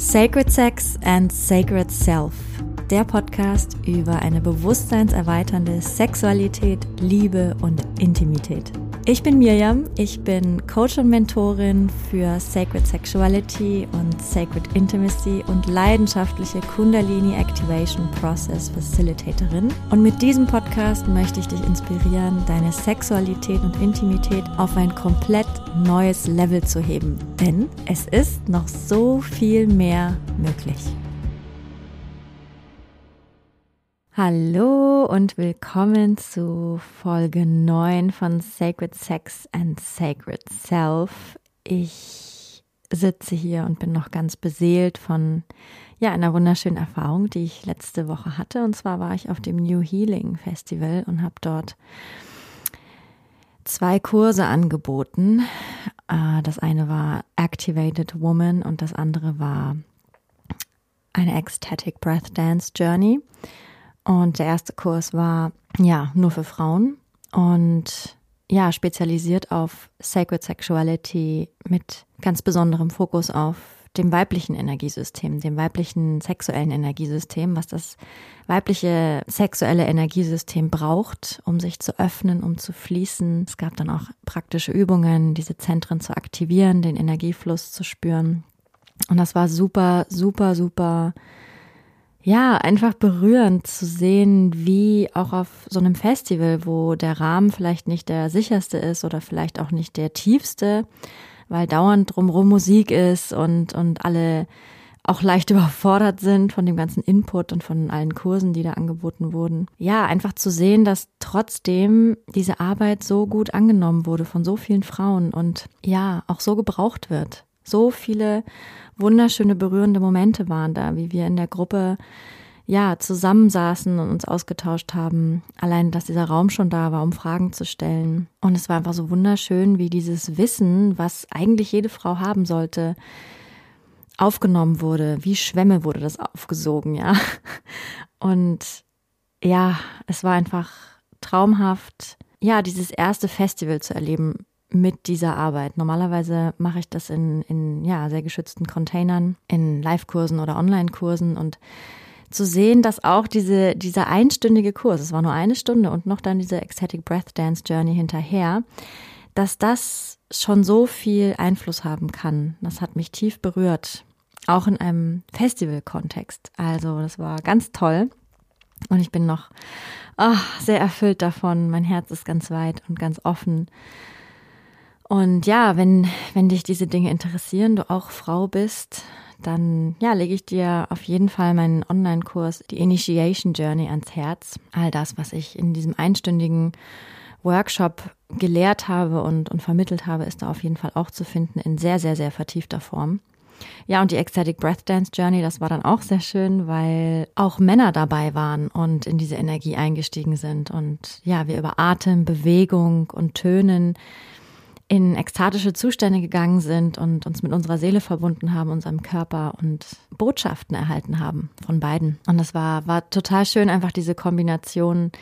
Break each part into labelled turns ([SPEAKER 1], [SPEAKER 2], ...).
[SPEAKER 1] Sacred Sex and Sacred Self. Der Podcast über eine bewusstseinserweiternde Sexualität, Liebe und Intimität. Ich bin Mirjam, ich bin Coach und Mentorin für Sacred Sexuality und Sacred Intimacy und leidenschaftliche Kundalini Activation Process Facilitatorin. Und mit diesem Podcast möchte ich dich inspirieren, deine Sexualität und Intimität auf ein komplett neues Level zu heben. Denn es ist noch so viel mehr möglich. Hallo und willkommen zu Folge 9 von Sacred Sex and Sacred Self. Ich sitze hier und bin noch ganz beseelt von ja, einer wunderschönen Erfahrung, die ich letzte Woche hatte. Und zwar war ich auf dem New Healing Festival und habe dort zwei Kurse angeboten. Äh, das eine war Activated Woman und das andere war eine Ecstatic Breath Dance Journey. Und der erste Kurs war ja nur für Frauen und ja, spezialisiert auf Sacred Sexuality mit ganz besonderem Fokus auf dem weiblichen Energiesystem, dem weiblichen sexuellen Energiesystem, was das weibliche sexuelle Energiesystem braucht, um sich zu öffnen, um zu fließen. Es gab dann auch praktische Übungen, diese Zentren zu aktivieren, den Energiefluss zu spüren. Und das war super, super, super ja, einfach berührend zu sehen, wie auch auf so einem Festival, wo der Rahmen vielleicht nicht der sicherste ist oder vielleicht auch nicht der tiefste, weil dauernd drumrum Musik ist und, und alle auch leicht überfordert sind von dem ganzen Input und von allen Kursen, die da angeboten wurden. Ja, einfach zu sehen, dass trotzdem diese Arbeit so gut angenommen wurde von so vielen Frauen und ja, auch so gebraucht wird. So viele wunderschöne, berührende Momente waren da, wie wir in der Gruppe ja zusammensaßen und uns ausgetauscht haben. Allein, dass dieser Raum schon da war, um Fragen zu stellen. Und es war einfach so wunderschön, wie dieses Wissen, was eigentlich jede Frau haben sollte, aufgenommen wurde. Wie Schwämme wurde das aufgesogen, ja. Und ja, es war einfach traumhaft, ja, dieses erste Festival zu erleben mit dieser Arbeit. Normalerweise mache ich das in, in ja, sehr geschützten Containern, in Live-Kursen oder Online-Kursen und zu sehen, dass auch diese, dieser einstündige Kurs, es war nur eine Stunde und noch dann diese Ecstatic Breath Dance Journey hinterher, dass das schon so viel Einfluss haben kann. Das hat mich tief berührt, auch in einem Festival-Kontext. Also das war ganz toll und ich bin noch oh, sehr erfüllt davon. Mein Herz ist ganz weit und ganz offen und ja, wenn, wenn dich diese Dinge interessieren, du auch Frau bist, dann ja, lege ich dir auf jeden Fall meinen Online-Kurs, die Initiation Journey, ans Herz. All das, was ich in diesem einstündigen Workshop gelehrt habe und, und vermittelt habe, ist da auf jeden Fall auch zu finden in sehr, sehr, sehr vertiefter Form. Ja, und die Ecstatic Breath Dance Journey, das war dann auch sehr schön, weil auch Männer dabei waren und in diese Energie eingestiegen sind. Und ja, wir über Atem, Bewegung und Tönen in ekstatische Zustände gegangen sind und uns mit unserer Seele verbunden haben, unserem Körper und Botschaften erhalten haben von beiden. Und das war, war total schön, einfach diese Kombination.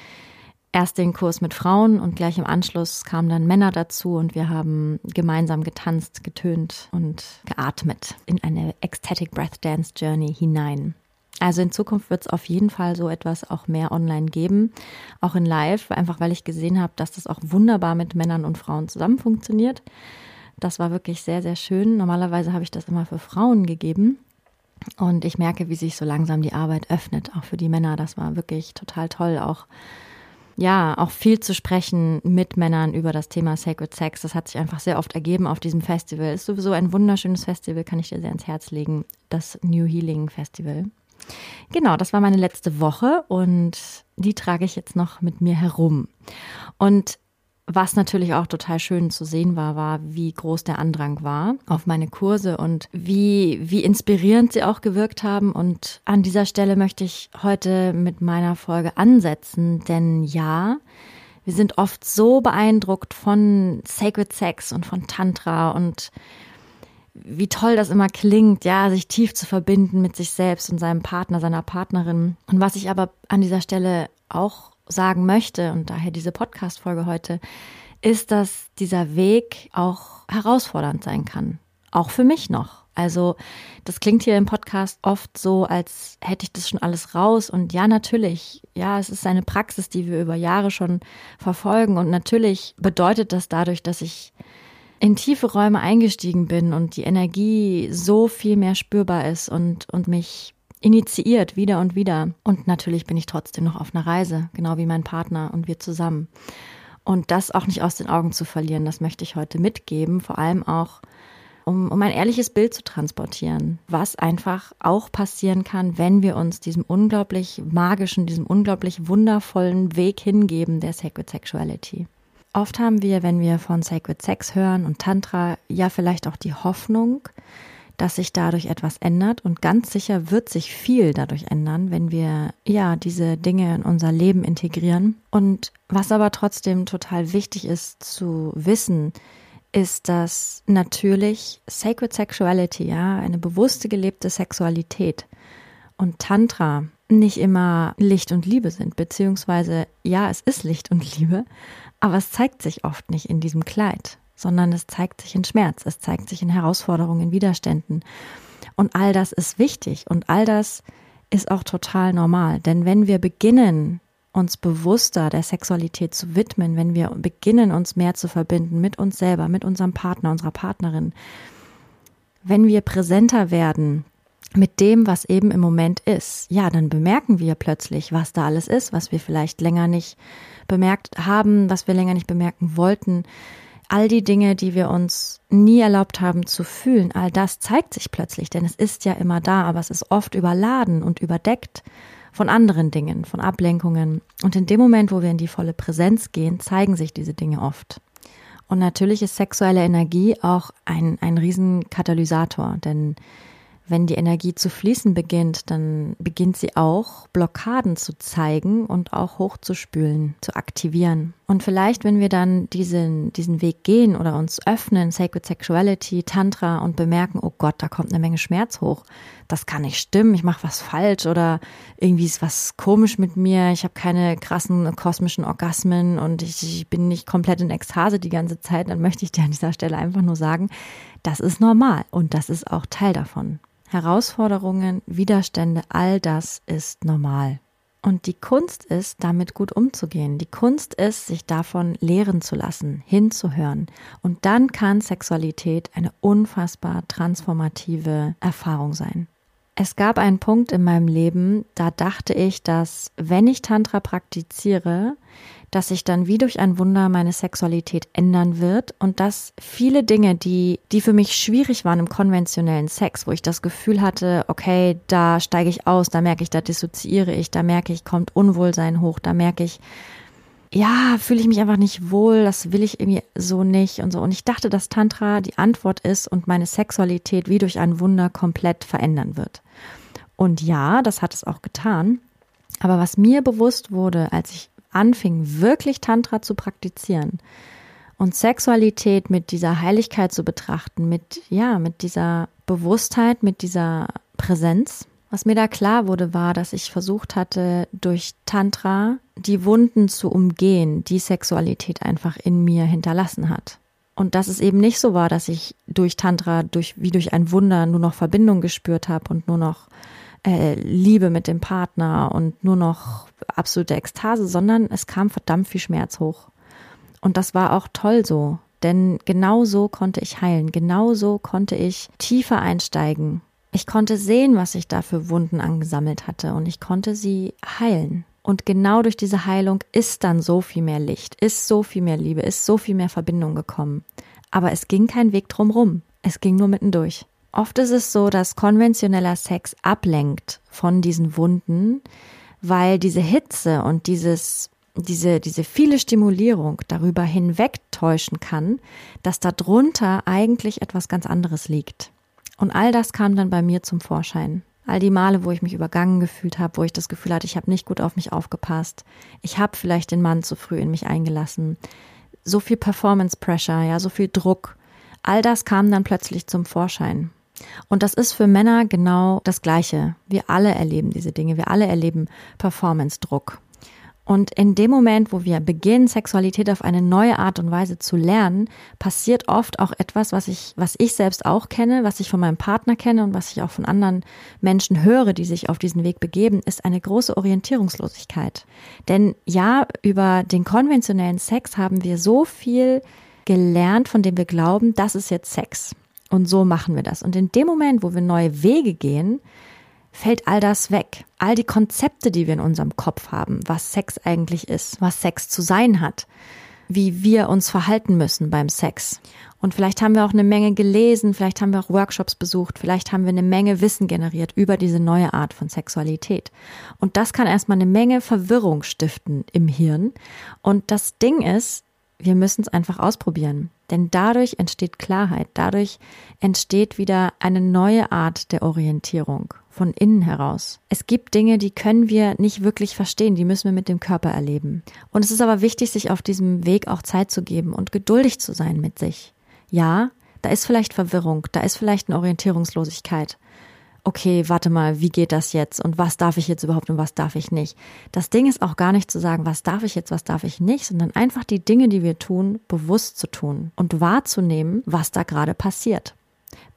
[SPEAKER 1] Erst den Kurs mit Frauen und gleich im Anschluss kamen dann Männer dazu und wir haben gemeinsam getanzt, getönt und geatmet in eine Ecstatic Breath Dance Journey hinein. Also in Zukunft wird es auf jeden Fall so etwas auch mehr online geben, auch in Live, einfach weil ich gesehen habe, dass das auch wunderbar mit Männern und Frauen zusammen funktioniert. Das war wirklich sehr, sehr schön. Normalerweise habe ich das immer für Frauen gegeben. Und ich merke, wie sich so langsam die Arbeit öffnet, auch für die Männer. Das war wirklich total toll, auch ja, auch viel zu sprechen mit Männern über das Thema Sacred Sex. Das hat sich einfach sehr oft ergeben auf diesem Festival. Ist sowieso ein wunderschönes Festival, kann ich dir sehr ans Herz legen. Das New Healing Festival. Genau, das war meine letzte Woche und die trage ich jetzt noch mit mir herum. Und was natürlich auch total schön zu sehen war, war, wie groß der Andrang war auf meine Kurse und wie, wie inspirierend sie auch gewirkt haben. Und an dieser Stelle möchte ich heute mit meiner Folge ansetzen, denn ja, wir sind oft so beeindruckt von Sacred Sex und von Tantra und wie toll das immer klingt, ja, sich tief zu verbinden mit sich selbst und seinem Partner, seiner Partnerin. Und was ich aber an dieser Stelle auch sagen möchte und daher diese Podcast-Folge heute, ist, dass dieser Weg auch herausfordernd sein kann. auch für mich noch. Also das klingt hier im Podcast oft so, als hätte ich das schon alles raus. Und ja, natürlich, ja, es ist eine Praxis, die wir über Jahre schon verfolgen. Und natürlich bedeutet das dadurch, dass ich in tiefe Räume eingestiegen bin und die Energie so viel mehr spürbar ist und, und mich initiiert wieder und wieder. Und natürlich bin ich trotzdem noch auf einer Reise, genau wie mein Partner und wir zusammen. Und das auch nicht aus den Augen zu verlieren, das möchte ich heute mitgeben, vor allem auch um, um ein ehrliches Bild zu transportieren, was einfach auch passieren kann, wenn wir uns diesem unglaublich magischen, diesem unglaublich wundervollen Weg hingeben der Sacred Sexuality. Oft haben wir, wenn wir von Sacred Sex hören und Tantra, ja vielleicht auch die Hoffnung, dass sich dadurch etwas ändert und ganz sicher wird sich viel dadurch ändern, wenn wir ja diese Dinge in unser Leben integrieren. Und was aber trotzdem total wichtig ist zu wissen, ist, dass natürlich Sacred Sexuality, ja, eine bewusste gelebte Sexualität und Tantra nicht immer Licht und Liebe sind, beziehungsweise ja, es ist Licht und Liebe, aber es zeigt sich oft nicht in diesem Kleid, sondern es zeigt sich in Schmerz, es zeigt sich in Herausforderungen, in Widerständen. Und all das ist wichtig und all das ist auch total normal, denn wenn wir beginnen, uns bewusster der Sexualität zu widmen, wenn wir beginnen, uns mehr zu verbinden mit uns selber, mit unserem Partner, unserer Partnerin, wenn wir präsenter werden mit dem, was eben im Moment ist, ja, dann bemerken wir plötzlich, was da alles ist, was wir vielleicht länger nicht bemerkt haben, was wir länger nicht bemerken wollten. All die Dinge, die wir uns nie erlaubt haben zu fühlen, all das zeigt sich plötzlich, denn es ist ja immer da, aber es ist oft überladen und überdeckt von anderen Dingen, von Ablenkungen. Und in dem Moment, wo wir in die volle Präsenz gehen, zeigen sich diese Dinge oft. Und natürlich ist sexuelle Energie auch ein, ein Riesenkatalysator, denn wenn die Energie zu fließen beginnt, dann beginnt sie auch Blockaden zu zeigen und auch hochzuspülen, zu aktivieren. Und vielleicht, wenn wir dann diesen, diesen Weg gehen oder uns öffnen, Sacred Sexuality, Tantra und bemerken, oh Gott, da kommt eine Menge Schmerz hoch, das kann nicht stimmen, ich mache was falsch oder irgendwie ist was komisch mit mir, ich habe keine krassen kosmischen Orgasmen und ich, ich bin nicht komplett in Ekstase die ganze Zeit, dann möchte ich dir an dieser Stelle einfach nur sagen, das ist normal und das ist auch Teil davon. Herausforderungen, Widerstände, all das ist normal. Und die Kunst ist, damit gut umzugehen. Die Kunst ist, sich davon lehren zu lassen, hinzuhören. Und dann kann Sexualität eine unfassbar transformative Erfahrung sein. Es gab einen Punkt in meinem Leben, da dachte ich, dass wenn ich Tantra praktiziere, dass sich dann wie durch ein Wunder meine Sexualität ändern wird und dass viele Dinge, die, die für mich schwierig waren im konventionellen Sex, wo ich das Gefühl hatte, okay, da steige ich aus, da merke ich, da dissoziiere ich, da merke ich, kommt Unwohlsein hoch, da merke ich, ja, fühle ich mich einfach nicht wohl, das will ich irgendwie so nicht und so. Und ich dachte, dass Tantra die Antwort ist und meine Sexualität wie durch ein Wunder komplett verändern wird. Und ja, das hat es auch getan. Aber was mir bewusst wurde, als ich anfing, wirklich Tantra zu praktizieren und Sexualität mit dieser Heiligkeit zu betrachten, mit, ja, mit dieser Bewusstheit, mit dieser Präsenz, was mir da klar wurde, war, dass ich versucht hatte, durch Tantra die Wunden zu umgehen, die Sexualität einfach in mir hinterlassen hat. Und dass es eben nicht so war, dass ich durch Tantra, durch, wie durch ein Wunder nur noch Verbindung gespürt habe und nur noch äh, Liebe mit dem Partner und nur noch absolute Ekstase, sondern es kam verdammt viel Schmerz hoch. Und das war auch toll so, denn genau so konnte ich heilen, genau so konnte ich tiefer einsteigen. Ich konnte sehen, was ich da für Wunden angesammelt hatte und ich konnte sie heilen. Und genau durch diese Heilung ist dann so viel mehr Licht, ist so viel mehr Liebe, ist so viel mehr Verbindung gekommen. Aber es ging kein Weg drumrum. Es ging nur mittendurch. Oft ist es so, dass konventioneller Sex ablenkt von diesen Wunden, weil diese Hitze und dieses diese, diese viele Stimulierung darüber hinwegtäuschen kann, dass darunter eigentlich etwas ganz anderes liegt. Und all das kam dann bei mir zum Vorschein. All die Male, wo ich mich übergangen gefühlt habe, wo ich das Gefühl hatte, ich habe nicht gut auf mich aufgepasst. Ich habe vielleicht den Mann zu früh in mich eingelassen. So viel Performance Pressure, ja, so viel Druck. All das kam dann plötzlich zum Vorschein. Und das ist für Männer genau das Gleiche. Wir alle erleben diese Dinge. Wir alle erleben Performance-Druck. Und in dem Moment, wo wir beginnen, Sexualität auf eine neue Art und Weise zu lernen, passiert oft auch etwas, was ich, was ich selbst auch kenne, was ich von meinem Partner kenne und was ich auch von anderen Menschen höre, die sich auf diesen Weg begeben, ist eine große Orientierungslosigkeit. Denn ja, über den konventionellen Sex haben wir so viel gelernt, von dem wir glauben, das ist jetzt Sex. Und so machen wir das. Und in dem Moment, wo wir neue Wege gehen, fällt all das weg. All die Konzepte, die wir in unserem Kopf haben, was Sex eigentlich ist, was Sex zu sein hat, wie wir uns verhalten müssen beim Sex. Und vielleicht haben wir auch eine Menge gelesen, vielleicht haben wir auch Workshops besucht, vielleicht haben wir eine Menge Wissen generiert über diese neue Art von Sexualität. Und das kann erstmal eine Menge Verwirrung stiften im Hirn. Und das Ding ist, wir müssen es einfach ausprobieren. Denn dadurch entsteht Klarheit, dadurch entsteht wieder eine neue Art der Orientierung von innen heraus. Es gibt Dinge, die können wir nicht wirklich verstehen, die müssen wir mit dem Körper erleben. Und es ist aber wichtig, sich auf diesem Weg auch Zeit zu geben und geduldig zu sein mit sich. Ja, da ist vielleicht Verwirrung, da ist vielleicht eine Orientierungslosigkeit. Okay, warte mal, wie geht das jetzt und was darf ich jetzt überhaupt und was darf ich nicht? Das Ding ist auch gar nicht zu sagen, was darf ich jetzt, was darf ich nicht, sondern einfach die Dinge, die wir tun, bewusst zu tun und wahrzunehmen, was da gerade passiert.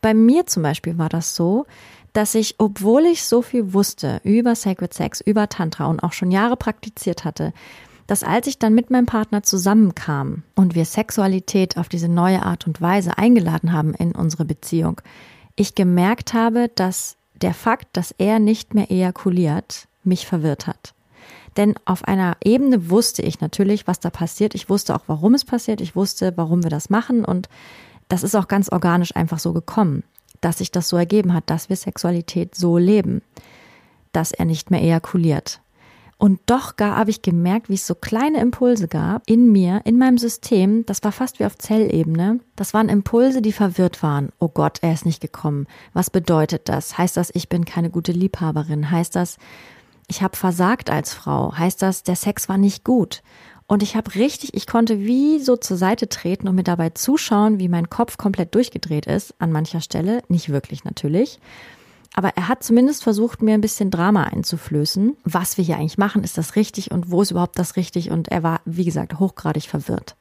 [SPEAKER 1] Bei mir zum Beispiel war das so, dass ich, obwohl ich so viel wusste über Sacred Sex, über Tantra und auch schon Jahre praktiziert hatte, dass als ich dann mit meinem Partner zusammenkam und wir Sexualität auf diese neue Art und Weise eingeladen haben in unsere Beziehung, ich gemerkt habe, dass der Fakt, dass er nicht mehr ejakuliert, mich verwirrt hat. Denn auf einer Ebene wusste ich natürlich, was da passiert. Ich wusste auch, warum es passiert. Ich wusste, warum wir das machen. Und das ist auch ganz organisch einfach so gekommen dass sich das so ergeben hat, dass wir Sexualität so leben, dass er nicht mehr ejakuliert. Und doch gar habe ich gemerkt, wie es so kleine Impulse gab in mir, in meinem System. Das war fast wie auf Zellebene. Das waren Impulse, die verwirrt waren. Oh Gott, er ist nicht gekommen. Was bedeutet das? Heißt das, ich bin keine gute Liebhaberin? Heißt das, ich habe versagt als Frau? Heißt das, der Sex war nicht gut? Und ich habe richtig, ich konnte wie so zur Seite treten und mir dabei zuschauen, wie mein Kopf komplett durchgedreht ist, an mancher Stelle. Nicht wirklich natürlich. Aber er hat zumindest versucht, mir ein bisschen Drama einzuflößen. Was wir hier eigentlich machen, ist das richtig und wo ist überhaupt das richtig? Und er war, wie gesagt, hochgradig verwirrt.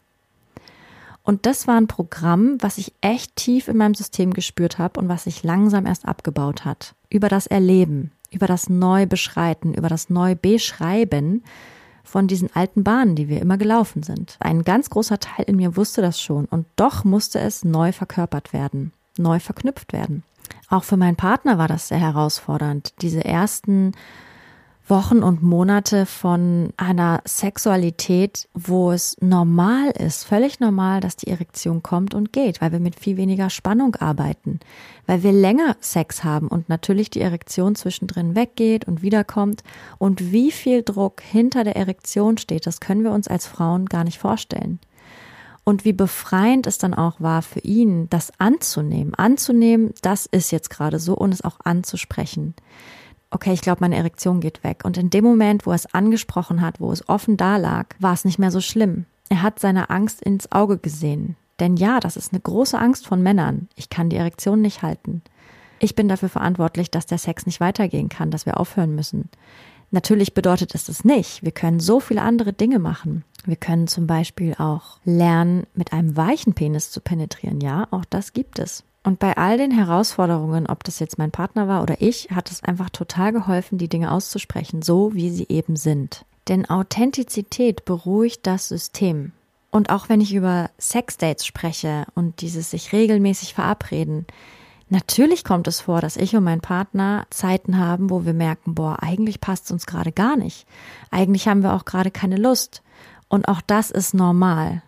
[SPEAKER 1] Und das war ein Programm, was ich echt tief in meinem System gespürt habe und was sich langsam erst abgebaut hat. Über das Erleben, über das Neubeschreiten, über das Neubeschreiben von diesen alten Bahnen, die wir immer gelaufen sind. Ein ganz großer Teil in mir wusste das schon und doch musste es neu verkörpert werden, neu verknüpft werden. Auch für meinen Partner war das sehr herausfordernd, diese ersten Wochen und Monate von einer Sexualität, wo es normal ist, völlig normal, dass die Erektion kommt und geht, weil wir mit viel weniger Spannung arbeiten, weil wir länger Sex haben und natürlich die Erektion zwischendrin weggeht und wiederkommt und wie viel Druck hinter der Erektion steht, das können wir uns als Frauen gar nicht vorstellen. Und wie befreiend es dann auch war für ihn, das anzunehmen, anzunehmen, das ist jetzt gerade so und es auch anzusprechen okay, ich glaube, meine Erektion geht weg. Und in dem Moment, wo er es angesprochen hat, wo es offen da lag, war es nicht mehr so schlimm. Er hat seine Angst ins Auge gesehen. Denn ja, das ist eine große Angst von Männern. Ich kann die Erektion nicht halten. Ich bin dafür verantwortlich, dass der Sex nicht weitergehen kann, dass wir aufhören müssen. Natürlich bedeutet es das nicht. Wir können so viele andere Dinge machen. Wir können zum Beispiel auch lernen, mit einem weichen Penis zu penetrieren. Ja, auch das gibt es. Und bei all den Herausforderungen, ob das jetzt mein Partner war oder ich, hat es einfach total geholfen, die Dinge auszusprechen, so wie sie eben sind. Denn Authentizität beruhigt das System. Und auch wenn ich über Sexdates spreche und dieses sich regelmäßig verabreden, natürlich kommt es vor, dass ich und mein Partner Zeiten haben, wo wir merken, boah, eigentlich passt es uns gerade gar nicht. Eigentlich haben wir auch gerade keine Lust. Und auch das ist normal.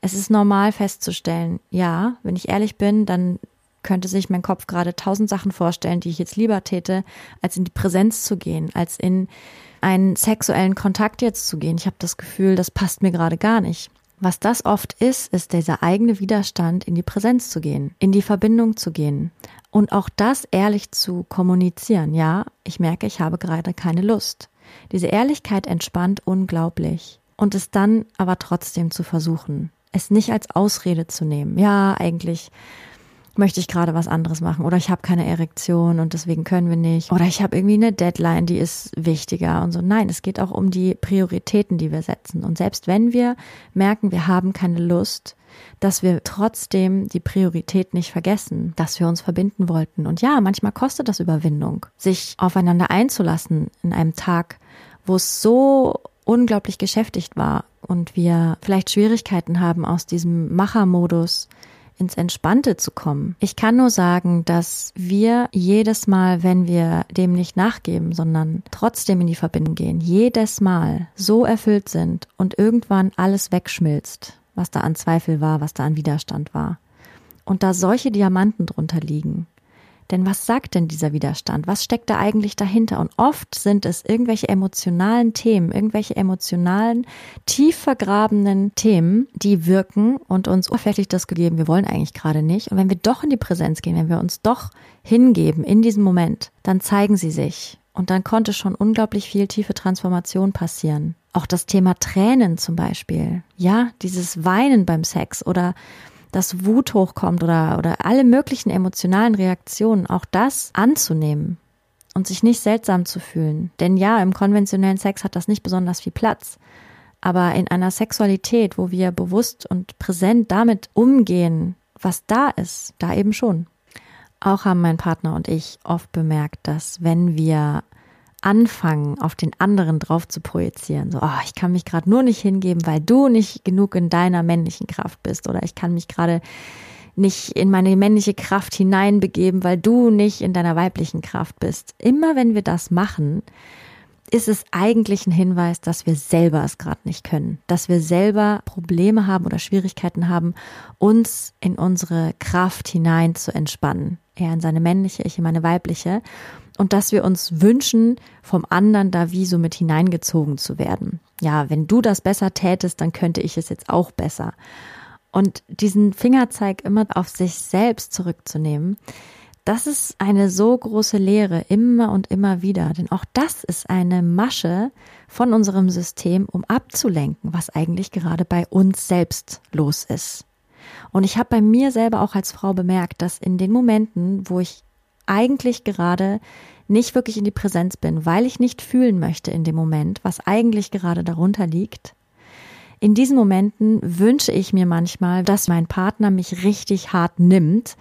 [SPEAKER 1] Es ist normal festzustellen, ja, wenn ich ehrlich bin, dann könnte sich mein Kopf gerade tausend Sachen vorstellen, die ich jetzt lieber täte, als in die Präsenz zu gehen, als in einen sexuellen Kontakt jetzt zu gehen. Ich habe das Gefühl, das passt mir gerade gar nicht. Was das oft ist, ist dieser eigene Widerstand, in die Präsenz zu gehen, in die Verbindung zu gehen und auch das ehrlich zu kommunizieren. Ja, ich merke, ich habe gerade keine Lust. Diese Ehrlichkeit entspannt unglaublich und es dann aber trotzdem zu versuchen es nicht als Ausrede zu nehmen. Ja, eigentlich möchte ich gerade was anderes machen oder ich habe keine Erektion und deswegen können wir nicht oder ich habe irgendwie eine Deadline, die ist wichtiger und so. Nein, es geht auch um die Prioritäten, die wir setzen. Und selbst wenn wir merken, wir haben keine Lust, dass wir trotzdem die Priorität nicht vergessen, dass wir uns verbinden wollten. Und ja, manchmal kostet das Überwindung, sich aufeinander einzulassen in einem Tag, wo es so unglaublich geschäftigt war und wir vielleicht Schwierigkeiten haben, aus diesem Machermodus ins Entspannte zu kommen. Ich kann nur sagen, dass wir jedes Mal, wenn wir dem nicht nachgeben, sondern trotzdem in die Verbindung gehen, jedes Mal so erfüllt sind und irgendwann alles wegschmilzt, was da an Zweifel war, was da an Widerstand war. Und da solche Diamanten drunter liegen, denn was sagt denn dieser Widerstand? Was steckt da eigentlich dahinter? Und oft sind es irgendwelche emotionalen Themen, irgendwelche emotionalen, tief vergrabenen Themen, die wirken und uns oberflächlich das gegeben, wir wollen eigentlich gerade nicht. Und wenn wir doch in die Präsenz gehen, wenn wir uns doch hingeben in diesem Moment, dann zeigen sie sich. Und dann konnte schon unglaublich viel tiefe Transformation passieren. Auch das Thema Tränen zum Beispiel. Ja, dieses Weinen beim Sex oder dass Wut hochkommt oder, oder alle möglichen emotionalen Reaktionen, auch das anzunehmen und sich nicht seltsam zu fühlen. Denn ja, im konventionellen Sex hat das nicht besonders viel Platz. Aber in einer Sexualität, wo wir bewusst und präsent damit umgehen, was da ist, da eben schon. Auch haben mein Partner und ich oft bemerkt, dass wenn wir anfangen, auf den anderen drauf zu projizieren. So, oh, ich kann mich gerade nur nicht hingeben, weil du nicht genug in deiner männlichen Kraft bist. Oder ich kann mich gerade nicht in meine männliche Kraft hineinbegeben, weil du nicht in deiner weiblichen Kraft bist. Immer wenn wir das machen, ist es eigentlich ein Hinweis, dass wir selber es gerade nicht können, dass wir selber Probleme haben oder Schwierigkeiten haben, uns in unsere Kraft hinein zu entspannen. Er in seine männliche, ich in meine weibliche und dass wir uns wünschen, vom anderen da wie so mit hineingezogen zu werden. Ja, wenn du das besser tätest, dann könnte ich es jetzt auch besser. Und diesen Fingerzeig immer auf sich selbst zurückzunehmen, das ist eine so große Lehre immer und immer wieder, denn auch das ist eine Masche von unserem System, um abzulenken, was eigentlich gerade bei uns selbst los ist. Und ich habe bei mir selber auch als Frau bemerkt, dass in den Momenten, wo ich eigentlich gerade nicht wirklich in die Präsenz bin, weil ich nicht fühlen möchte in dem Moment, was eigentlich gerade darunter liegt. In diesen Momenten wünsche ich mir manchmal, dass mein Partner mich richtig hart nimmt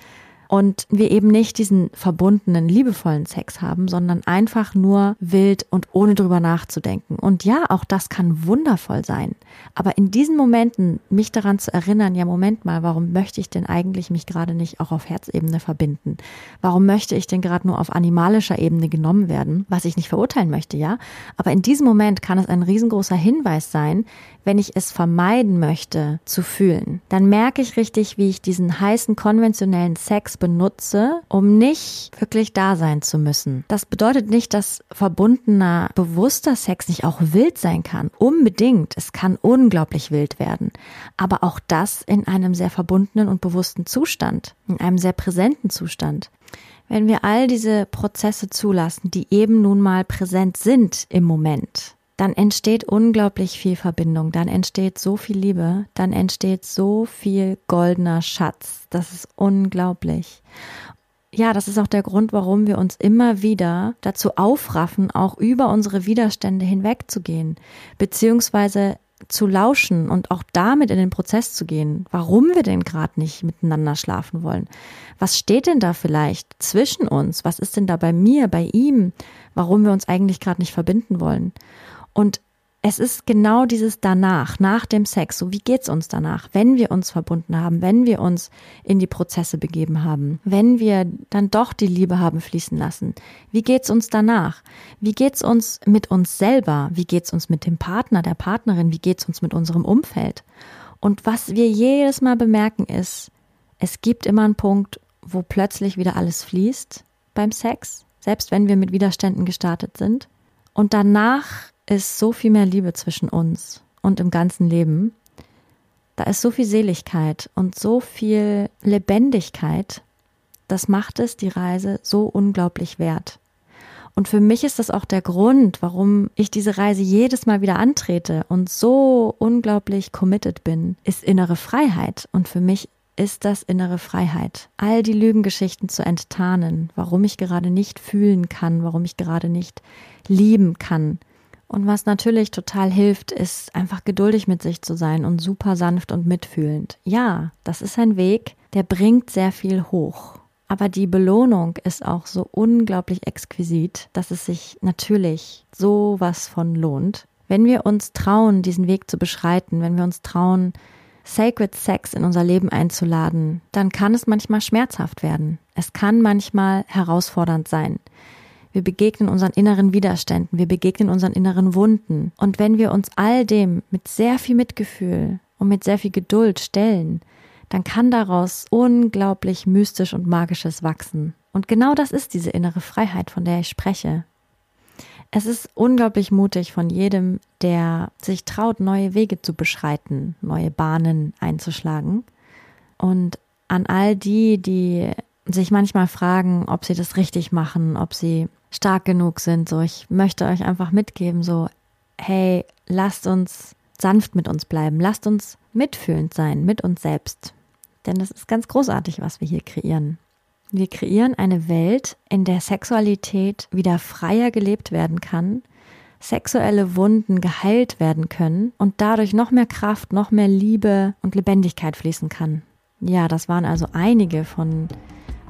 [SPEAKER 1] und wir eben nicht diesen verbundenen, liebevollen Sex haben, sondern einfach nur wild und ohne drüber nachzudenken. Und ja, auch das kann wundervoll sein. Aber in diesen Momenten mich daran zu erinnern, ja, Moment mal, warum möchte ich denn eigentlich mich gerade nicht auch auf Herzebene verbinden? Warum möchte ich denn gerade nur auf animalischer Ebene genommen werden? Was ich nicht verurteilen möchte, ja. Aber in diesem Moment kann es ein riesengroßer Hinweis sein, wenn ich es vermeiden möchte zu fühlen. Dann merke ich richtig, wie ich diesen heißen konventionellen Sex benutze, um nicht wirklich da sein zu müssen. Das bedeutet nicht, dass verbundener, bewusster Sex nicht auch wild sein kann. Unbedingt. Es kann unglaublich wild werden. Aber auch das in einem sehr verbundenen und bewussten Zustand, in einem sehr präsenten Zustand. Wenn wir all diese Prozesse zulassen, die eben nun mal präsent sind im Moment, dann entsteht unglaublich viel Verbindung, dann entsteht so viel Liebe, dann entsteht so viel goldener Schatz. Das ist unglaublich. Ja, das ist auch der Grund, warum wir uns immer wieder dazu aufraffen, auch über unsere Widerstände hinwegzugehen, beziehungsweise zu lauschen und auch damit in den Prozess zu gehen, warum wir denn gerade nicht miteinander schlafen wollen. Was steht denn da vielleicht zwischen uns? Was ist denn da bei mir, bei ihm, warum wir uns eigentlich gerade nicht verbinden wollen? Und es ist genau dieses danach, nach dem Sex. So, wie geht's uns danach, wenn wir uns verbunden haben, wenn wir uns in die Prozesse begeben haben, wenn wir dann doch die Liebe haben fließen lassen? Wie geht's uns danach? Wie geht's uns mit uns selber? Wie geht's uns mit dem Partner, der Partnerin? Wie geht's uns mit unserem Umfeld? Und was wir jedes Mal bemerken ist, es gibt immer einen Punkt, wo plötzlich wieder alles fließt beim Sex, selbst wenn wir mit Widerständen gestartet sind. Und danach ist so viel mehr Liebe zwischen uns und im ganzen Leben. Da ist so viel Seligkeit und so viel Lebendigkeit. Das macht es die Reise so unglaublich wert. Und für mich ist das auch der Grund, warum ich diese Reise jedes Mal wieder antrete und so unglaublich committed bin, ist innere Freiheit. Und für mich ist das innere Freiheit. All die Lügengeschichten zu enttarnen, warum ich gerade nicht fühlen kann, warum ich gerade nicht lieben kann. Und was natürlich total hilft, ist einfach geduldig mit sich zu sein und super sanft und mitfühlend. Ja, das ist ein Weg, der bringt sehr viel hoch. Aber die Belohnung ist auch so unglaublich exquisit, dass es sich natürlich so was von lohnt. Wenn wir uns trauen, diesen Weg zu beschreiten, wenn wir uns trauen, Sacred Sex in unser Leben einzuladen, dann kann es manchmal schmerzhaft werden. Es kann manchmal herausfordernd sein. Wir begegnen unseren inneren Widerständen, wir begegnen unseren inneren Wunden. Und wenn wir uns all dem mit sehr viel Mitgefühl und mit sehr viel Geduld stellen, dann kann daraus unglaublich mystisch und magisches wachsen. Und genau das ist diese innere Freiheit, von der ich spreche. Es ist unglaublich mutig von jedem, der sich traut, neue Wege zu beschreiten, neue Bahnen einzuschlagen. Und an all die, die sich manchmal fragen, ob sie das richtig machen, ob sie stark genug sind, so ich möchte euch einfach mitgeben, so hey, lasst uns sanft mit uns bleiben, lasst uns mitfühlend sein mit uns selbst. Denn das ist ganz großartig, was wir hier kreieren. Wir kreieren eine Welt, in der Sexualität wieder freier gelebt werden kann, sexuelle Wunden geheilt werden können und dadurch noch mehr Kraft, noch mehr Liebe und Lebendigkeit fließen kann. Ja, das waren also einige von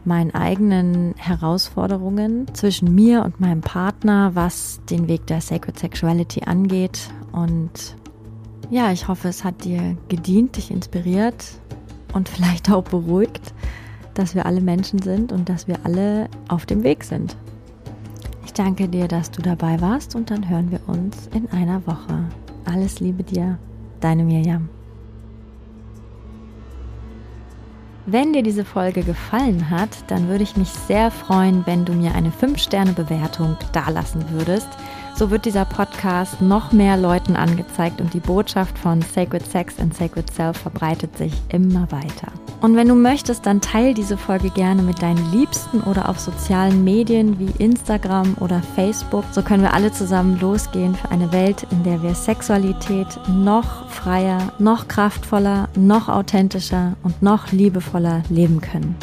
[SPEAKER 1] meinen eigenen Herausforderungen zwischen mir und meinem Partner, was den Weg der Sacred Sexuality angeht. Und ja, ich hoffe, es hat dir gedient, dich inspiriert und vielleicht auch beruhigt, dass wir alle Menschen sind und dass wir alle auf dem Weg sind. Ich danke dir, dass du dabei warst und dann hören wir uns in einer Woche. Alles Liebe dir, deine Mirjam. Wenn dir diese Folge gefallen hat, dann würde ich mich sehr freuen, wenn du mir eine 5-Sterne-Bewertung dalassen würdest. So wird dieser Podcast noch mehr Leuten angezeigt und die Botschaft von Sacred Sex and Sacred Self verbreitet sich immer weiter. Und wenn du möchtest, dann teile diese Folge gerne mit deinen Liebsten oder auf sozialen Medien wie Instagram oder Facebook. So können wir alle zusammen losgehen für eine Welt, in der wir Sexualität noch freier, noch kraftvoller, noch authentischer und noch liebevoller leben können.